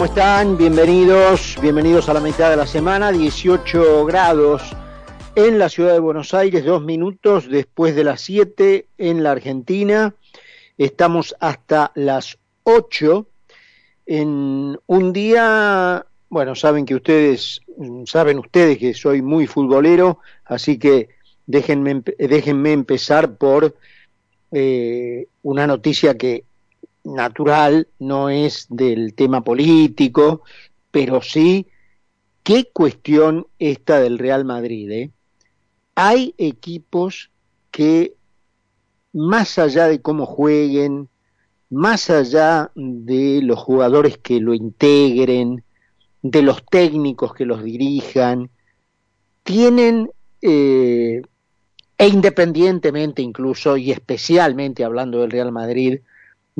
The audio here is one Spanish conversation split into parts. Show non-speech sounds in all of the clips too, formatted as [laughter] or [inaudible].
¿Cómo están? Bienvenidos, bienvenidos a la mitad de la semana, 18 grados en la ciudad de Buenos Aires, dos minutos después de las 7 en la Argentina. Estamos hasta las 8 en un día, bueno, saben que ustedes, saben ustedes que soy muy futbolero, así que déjenme, déjenme empezar por eh, una noticia que natural no es del tema político, pero sí qué cuestión esta del Real Madrid. Eh? Hay equipos que más allá de cómo jueguen, más allá de los jugadores que lo integren, de los técnicos que los dirijan, tienen, eh, e independientemente incluso, y especialmente hablando del Real Madrid,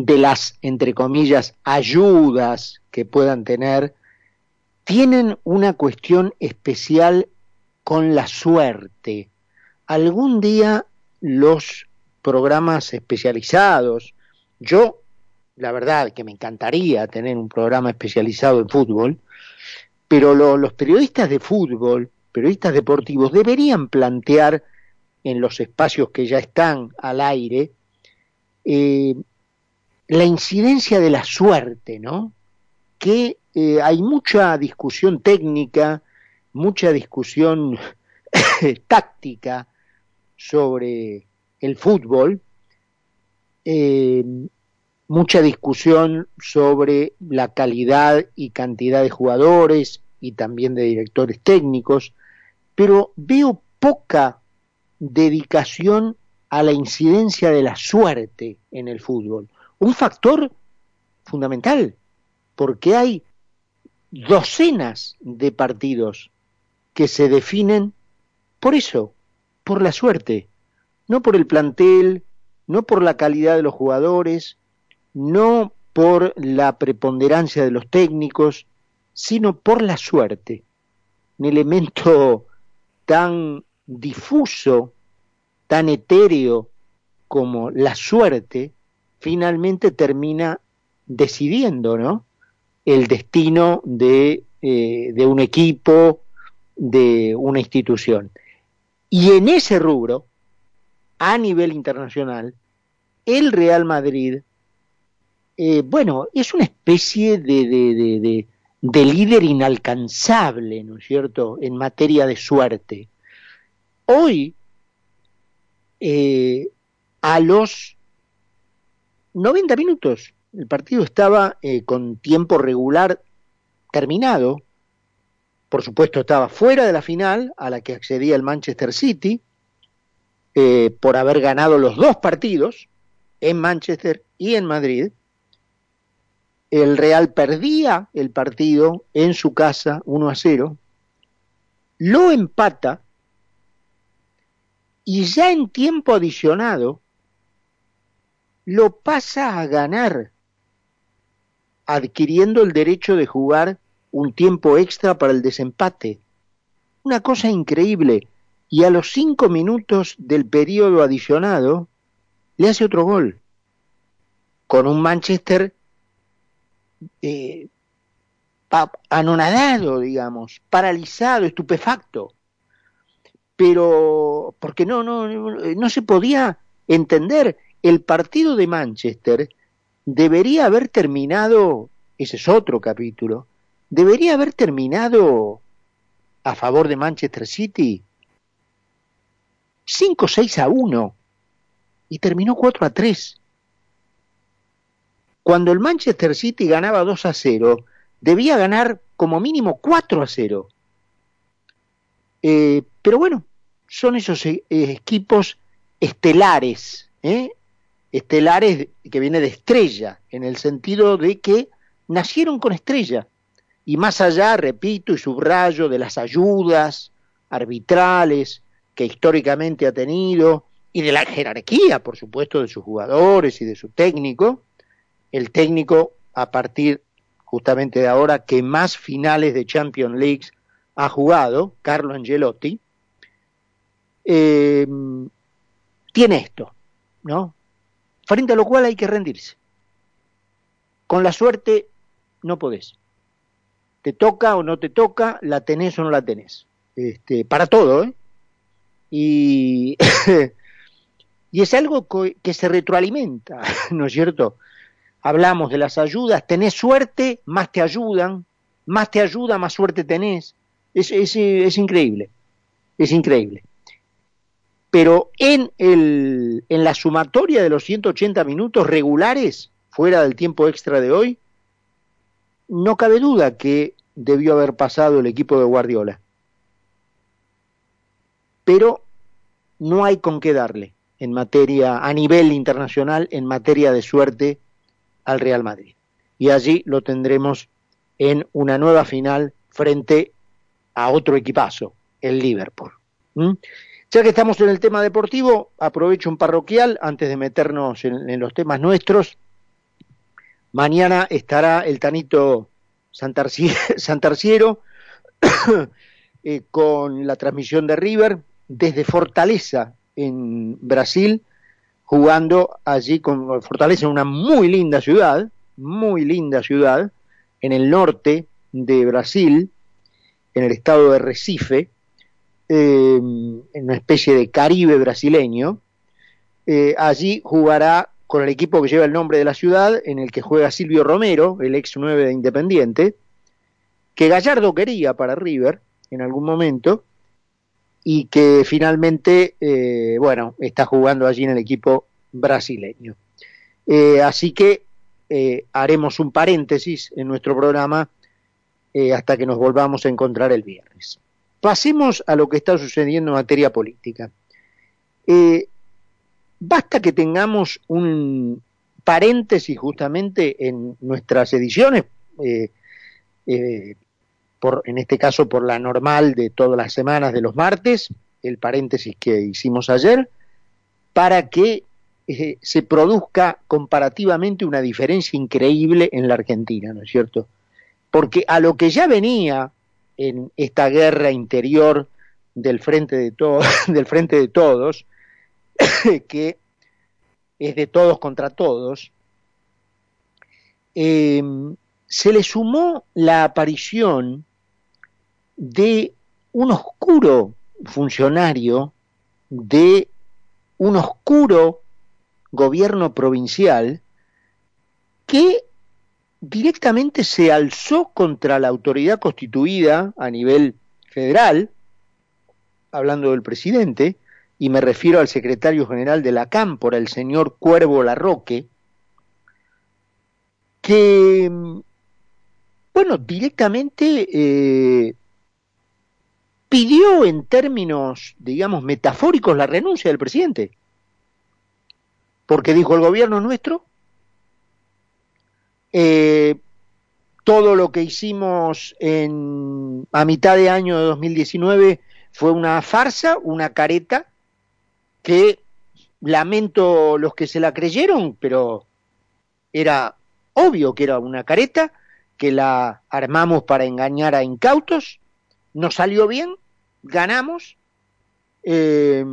de las, entre comillas, ayudas que puedan tener, tienen una cuestión especial con la suerte. Algún día los programas especializados, yo, la verdad que me encantaría tener un programa especializado en fútbol, pero los periodistas de fútbol, periodistas deportivos, deberían plantear en los espacios que ya están al aire eh, la incidencia de la suerte, ¿no? Que eh, hay mucha discusión técnica, mucha discusión [laughs] táctica sobre el fútbol, eh, mucha discusión sobre la calidad y cantidad de jugadores y también de directores técnicos, pero veo poca dedicación a la incidencia de la suerte en el fútbol un factor fundamental, porque hay docenas de partidos que se definen por eso, por la suerte, no por el plantel, no por la calidad de los jugadores, no por la preponderancia de los técnicos, sino por la suerte, un elemento tan difuso, tan etéreo como la suerte, finalmente termina decidiendo, ¿no? El destino de, eh, de un equipo, de una institución. Y en ese rubro, a nivel internacional, el Real Madrid, eh, bueno, es una especie de, de, de, líder inalcanzable, ¿no es cierto?, en materia de suerte. Hoy, eh, a los 90 minutos. El partido estaba eh, con tiempo regular terminado. Por supuesto, estaba fuera de la final a la que accedía el Manchester City eh, por haber ganado los dos partidos en Manchester y en Madrid. El Real perdía el partido en su casa 1 a 0. Lo empata y ya en tiempo adicionado lo pasa a ganar, adquiriendo el derecho de jugar un tiempo extra para el desempate. Una cosa increíble. Y a los cinco minutos del periodo adicionado, le hace otro gol. Con un Manchester eh, anonadado, digamos, paralizado, estupefacto. Pero, porque no, no, no se podía entender el partido de Manchester debería haber terminado, ese es otro capítulo, debería haber terminado a favor de Manchester City 5-6 a 1 y terminó 4 a 3. Cuando el Manchester City ganaba 2 a 0, debía ganar como mínimo 4 a 0. Eh, pero bueno, son esos eh, equipos estelares, ¿eh? Estelares que viene de estrella, en el sentido de que nacieron con estrella. Y más allá, repito y subrayo, de las ayudas arbitrales que históricamente ha tenido, y de la jerarquía, por supuesto, de sus jugadores y de su técnico, el técnico a partir justamente de ahora que más finales de Champions League ha jugado, Carlo Angelotti, eh, tiene esto, ¿no? Frente a lo cual hay que rendirse. Con la suerte no podés. te toca o no te toca, la tenés o no la tenés. Este, para todo, ¿eh? Y, [coughs] y es algo que se retroalimenta, [laughs] ¿no es cierto? Hablamos de las ayudas, tenés suerte, más te ayudan, más te ayuda, más suerte tenés. Es, es, es increíble, es increíble. Pero en, el, en la sumatoria de los 180 minutos regulares, fuera del tiempo extra de hoy, no cabe duda que debió haber pasado el equipo de Guardiola. Pero no hay con qué darle en materia, a nivel internacional, en materia de suerte al Real Madrid. Y allí lo tendremos en una nueva final frente a otro equipazo, el Liverpool. ¿Mm? Ya que estamos en el tema deportivo, aprovecho un parroquial antes de meternos en, los temas nuestros. Mañana estará el Tanito [laughs] Santarciero [coughs] eh, con la transmisión de River desde Fortaleza en Brasil, jugando allí con Fortaleza, una muy linda ciudad, muy linda ciudad, en el norte de Brasil, en el estado de Recife, eh, en una especie de Caribe brasileño. Eh, allí jugará con el equipo que lleva el nombre de la ciudad, en el que juega Silvio Romero, el ex 9 de Independiente, que Gallardo quería para River en algún momento, y que finalmente, eh, bueno, está jugando allí en el equipo brasileño. Eh, así que haremos un paréntesis en nuestro programa hasta que nos volvamos a encontrar el viernes. Pasemos a lo que está sucediendo en materia política. basta que tengamos un paréntesis justamente en nuestras ediciones en este caso por la normal de todas las semanas de los martes, el paréntesis que hicimos ayer, para que eh, se produzca comparativamente una diferencia increíble en la Argentina, ¿no es cierto? Porque a lo que ya venía en esta guerra interior del frente de todos, [laughs] del frente de todos, [coughs] que es de todos contra todos, eh, se le sumó la aparición de un oscuro funcionario de un oscuro gobierno provincial que directamente se alzó contra la autoridad constituida a nivel federal, hablando del presidente, y me refiero al secretario general de la Cámpora, el señor Cuervo Larroque, que, bueno, directamente eh, pidió en términos, digamos, metafóricos la renuncia del presidente. Porque dijo el gobierno nuestro, eh, todo lo que hicimos en, a mitad de año de 2019 fue una farsa, una careta, que lamento los que se la creyeron, pero era obvio que era una careta, que la armamos para engañar a incautos, no salió bien ganamos eh,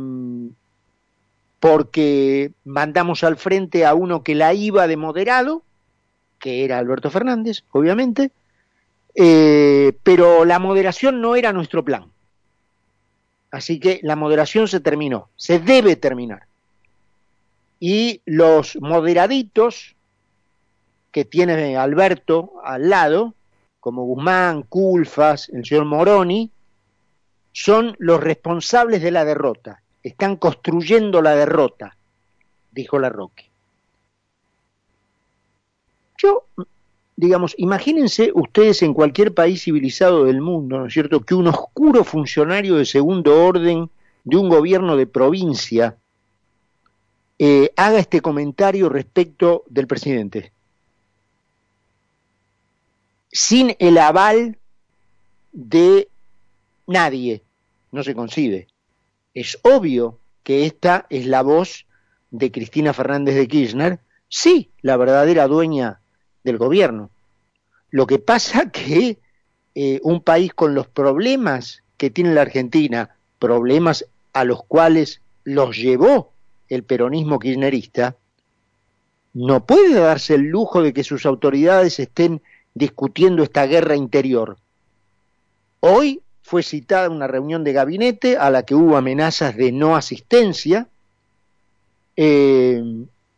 porque mandamos al frente a uno que la iba de moderado, que era Alberto Fernández, obviamente, eh, pero la moderación no era nuestro plan. Así que la moderación se terminó, se debe terminar. Y los moderaditos que tiene Alberto al lado, como Guzmán, Culfas, el señor Moroni, son los responsables de la derrota, están construyendo la derrota, dijo la Roque. Yo, digamos, imagínense ustedes en cualquier país civilizado del mundo, ¿no es cierto?, que un oscuro funcionario de segundo orden de un gobierno de provincia eh, haga este comentario respecto del presidente. Sin el aval de nadie, no se concibe. Es obvio que esta es la voz de Cristina Fernández de Kirchner, sí, la verdadera dueña del gobierno. Lo que pasa [laughs] que eh, un país con los problemas que tiene la Argentina, problemas a los cuales los llevó el peronismo kirchnerista, no puede darse el lujo de que sus autoridades estén discutiendo esta guerra interior. Hoy fue citada una reunión de gabinete a la que hubo amenazas de no asistencia. Eh,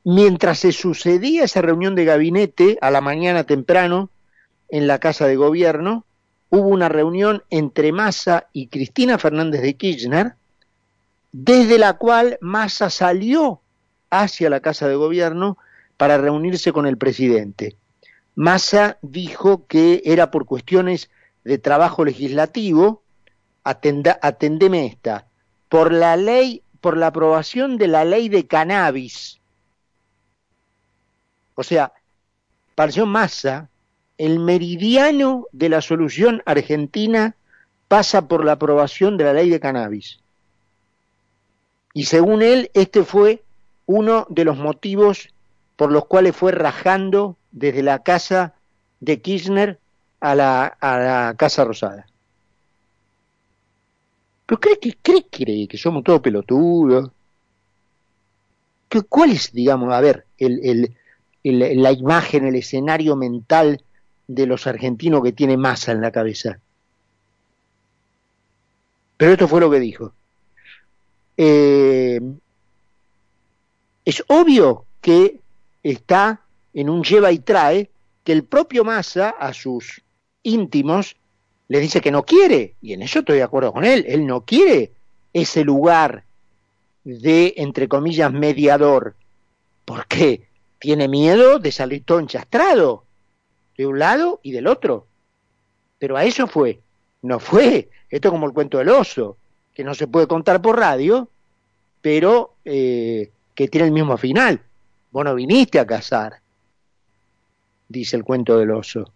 mientras se sucedía esa reunión de gabinete a la mañana temprano en la Casa de Gobierno, hubo una reunión entre Massa y Cristina Fernández de Kirchner, desde la cual Massa salió hacia la Casa de Gobierno para reunirse con el presidente. Massa dijo que era por cuestiones de trabajo legislativo, atendeme esta, por la ley, por la aprobación de la ley de cannabis. O sea, para Massa, el meridiano de la solución argentina pasa por la aprobación de la ley de cannabis. Y según él, este fue uno de los motivos por los cuales fue rajando desde la casa de Kirchner a la, a la Casa Rosada. ¿Pero cree que, cree, cree que somos todos pelotudos? ¿Cuál es, digamos, a ver, el, el, la imagen, el escenario mental de los argentinos que tiene masa en la cabeza? Pero esto fue lo que dijo. Eh, es obvio que está en un lleva y trae que el propio Massa a sus íntimos le dice que no quiere, y en eso estoy de acuerdo con él, él no quiere ese lugar de, entre comillas, mediador, porque tiene miedo de salir todo enchastrado, de un lado y del otro. Pero a eso fue, no fue, esto es como el cuento del oso, que no se puede contar por radio, pero eh, que tiene el mismo final. Vos no viniste a cazar, dice el cuento del oso.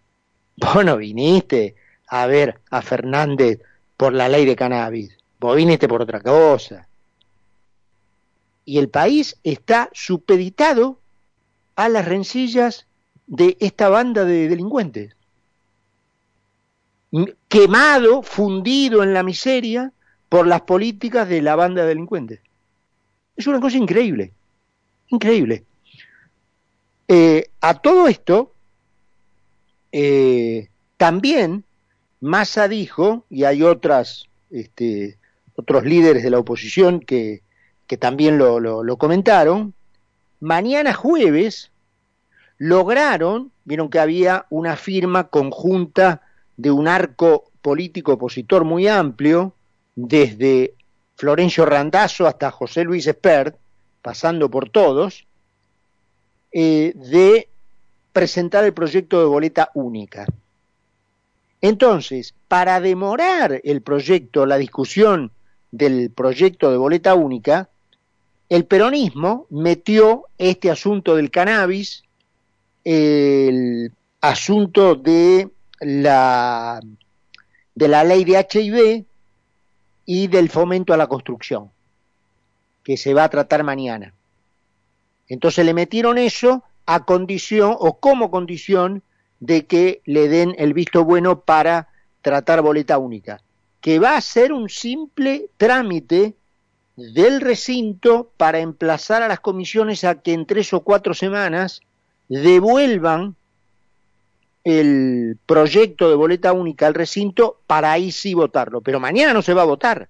Vos no viniste a ver a Fernández por la ley de cannabis, vos viniste por otra cosa. Y el país está supeditado a las rencillas de esta banda de delincuentes. Quemado, fundido en la miseria por las políticas de la banda de delincuentes. Es una cosa increíble, increíble. Eh, a todo esto, eh, también Massa dijo, y hay otras, este, otros líderes de la oposición que, que también lo, lo, comentaron, mañana jueves lograron, vieron que había una firma conjunta de un arco político opositor muy amplio, desde Florencio Randazzo hasta José Luis Espert, pasando por todos, eh, de presentar el proyecto de boleta única. Entonces, para demorar el proyecto, la discusión del proyecto de boleta única, el peronismo metió este asunto del cannabis, el asunto de la, de la ley de HIV y del fomento a la construcción, que se va a tratar mañana. Entonces le metieron eso a condición o como condición de que le den el visto bueno para tratar boleta única, que va a ser un simple trámite del recinto para emplazar a las comisiones a que en tres o cuatro semanas devuelvan el proyecto de boleta única al recinto para ahí sí votarlo. Pero mañana no se va a votar.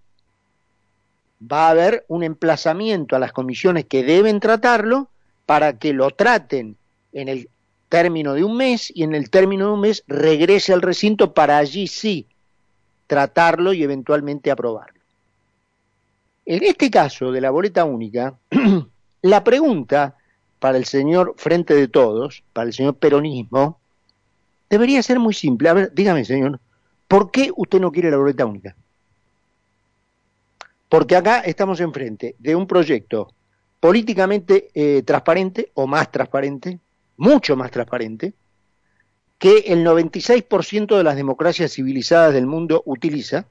Va a haber un emplazamiento a las comisiones que deben tratarlo para que lo traten en el término de un mes y en el término de un mes regrese al recinto para allí sí tratarlo y eventualmente aprobarlo. En este caso de la boleta única, [clears throat] la pregunta para el señor Frente de Todos, para el señor Peronismo, debería ser muy simple. A ver, dígame, señor, ¿por qué usted no quiere la boleta única? Porque acá estamos enfrente de un proyecto políticamente eh, transparente o más transparente, mucho más transparente, que el 96% de las democracias civilizadas del mundo utiliza,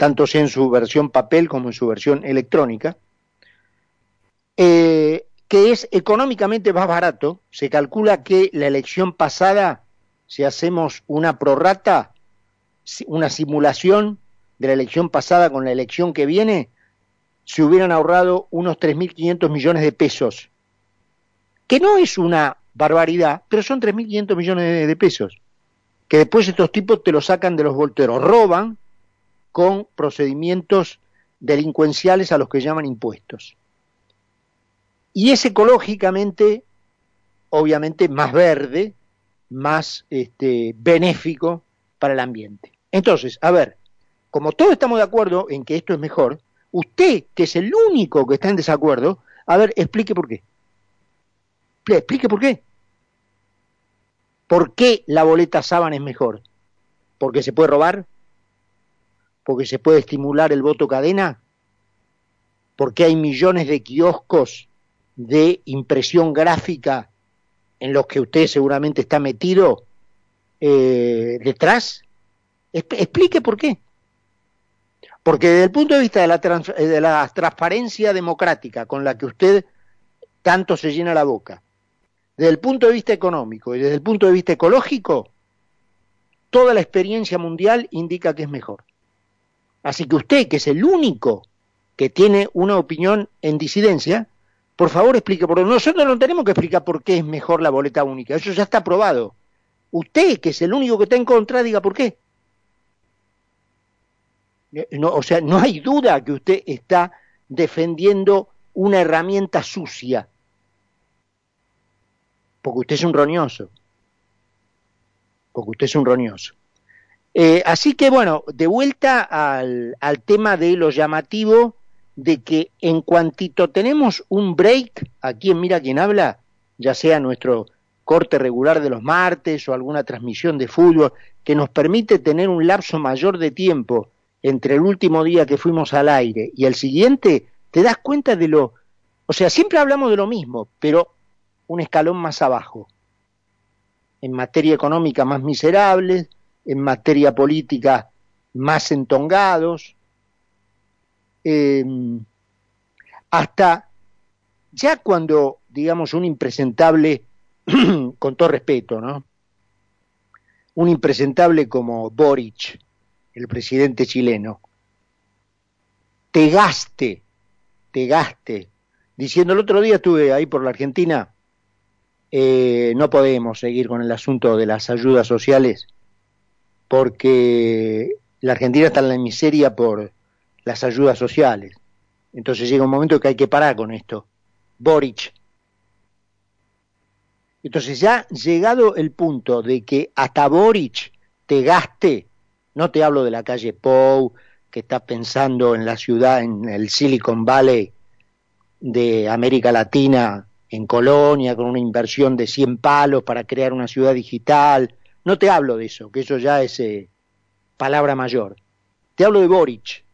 tanto sea en su versión papel como en su versión electrónica, eh, que es económicamente más barato. Se calcula que la elección pasada si hacemos una prorrata, una simulación de la elección pasada con la elección que viene, se hubieran ahorrado unos 3.500 millones de pesos, que no es una barbaridad, pero son 3.500 millones de, pesos. que después estos tipos te lo sacan de los volteros, roban con procedimientos delincuenciales a los que llaman impuestos. Y es ecológicamente, obviamente, más verde, más este, benéfico para el ambiente. Entonces, a ver, como todos estamos de acuerdo en que esto es mejor, usted, que es el único que está en desacuerdo, a ver, explique por qué. Explique por qué. ¿Por qué la boleta sábana es mejor? ¿Porque se puede robar? ¿Porque se puede estimular el voto cadena? ¿Porque hay millones de kioscos de impresión gráfica en los que usted seguramente está metido eh, detrás? Explique por qué. Porque desde el punto de vista la, de la transparencia democrática con la que usted tanto se llena la boca, desde el punto de vista económico y desde el punto de vista ecológico, toda la experiencia mundial indica que es mejor. Así que usted, que es el único que tiene una opinión en disidencia, por favor explique, porque nosotros no tenemos que explicar por qué es mejor la boleta única, eso ya está aprobado. Usted, que es el único que está en contra, diga por qué. No, o sea, no hay duda que usted está defendiendo una herramienta sucia, porque usted es un roñoso, porque usted es un roñoso. Eh, así que bueno, de vuelta al, al tema de lo llamativo de que en cuantito tenemos un break, aquí en Mira quién habla, ya sea nuestro corte regular de los martes o alguna transmisión de fútbol, que nos permite tener un lapso mayor de tiempo entre el último día que fuimos al aire y el siguiente, te das cuenta de lo... O sea, siempre hablamos de lo mismo, pero un escalón más abajo. En materia económica más miserables, en materia política más entongados, Em, hasta ya cuando, digamos, un impresentable, [clears throat] con todo respeto, ¿no? Un impresentable como Boric, el presidente chileno, te gaste, te gaste, diciendo el otro día estuve ahí por la Argentina, eh, no podemos seguir con el asunto de las ayudas sociales porque la Argentina está en la miseria por las ayudas sociales. Entonces llega un momento que hay que parar con esto. Boric. Entonces ya llegado el punto de que hasta Boric te gaste, no te hablo de la calle Pou, que está pensando en la ciudad, en el Silicon Valley de América Latina, en Colonia, con una inversión de 100 palos para crear una ciudad digital. No te hablo de eso, que eso ya es eh, palabra mayor. Te hablo de Boric,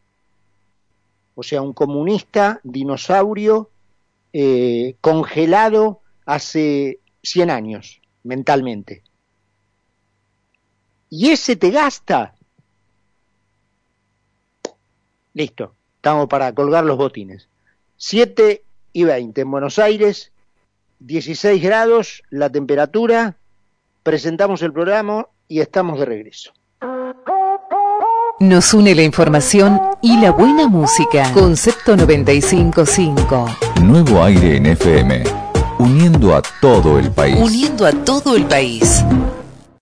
o sea, un comunista dinosaurio eh, congelado hace 100 años mentalmente. Y ese te gasta. Listo, estamos para colgar los botines. 7 y 20 en Buenos Aires, 16 grados la temperatura, presentamos el programa y estamos de regreso. Nos une la información y la buena música. Concepto 955. Nuevo aire en FM. Uniendo a todo el país. Uniendo a todo el país.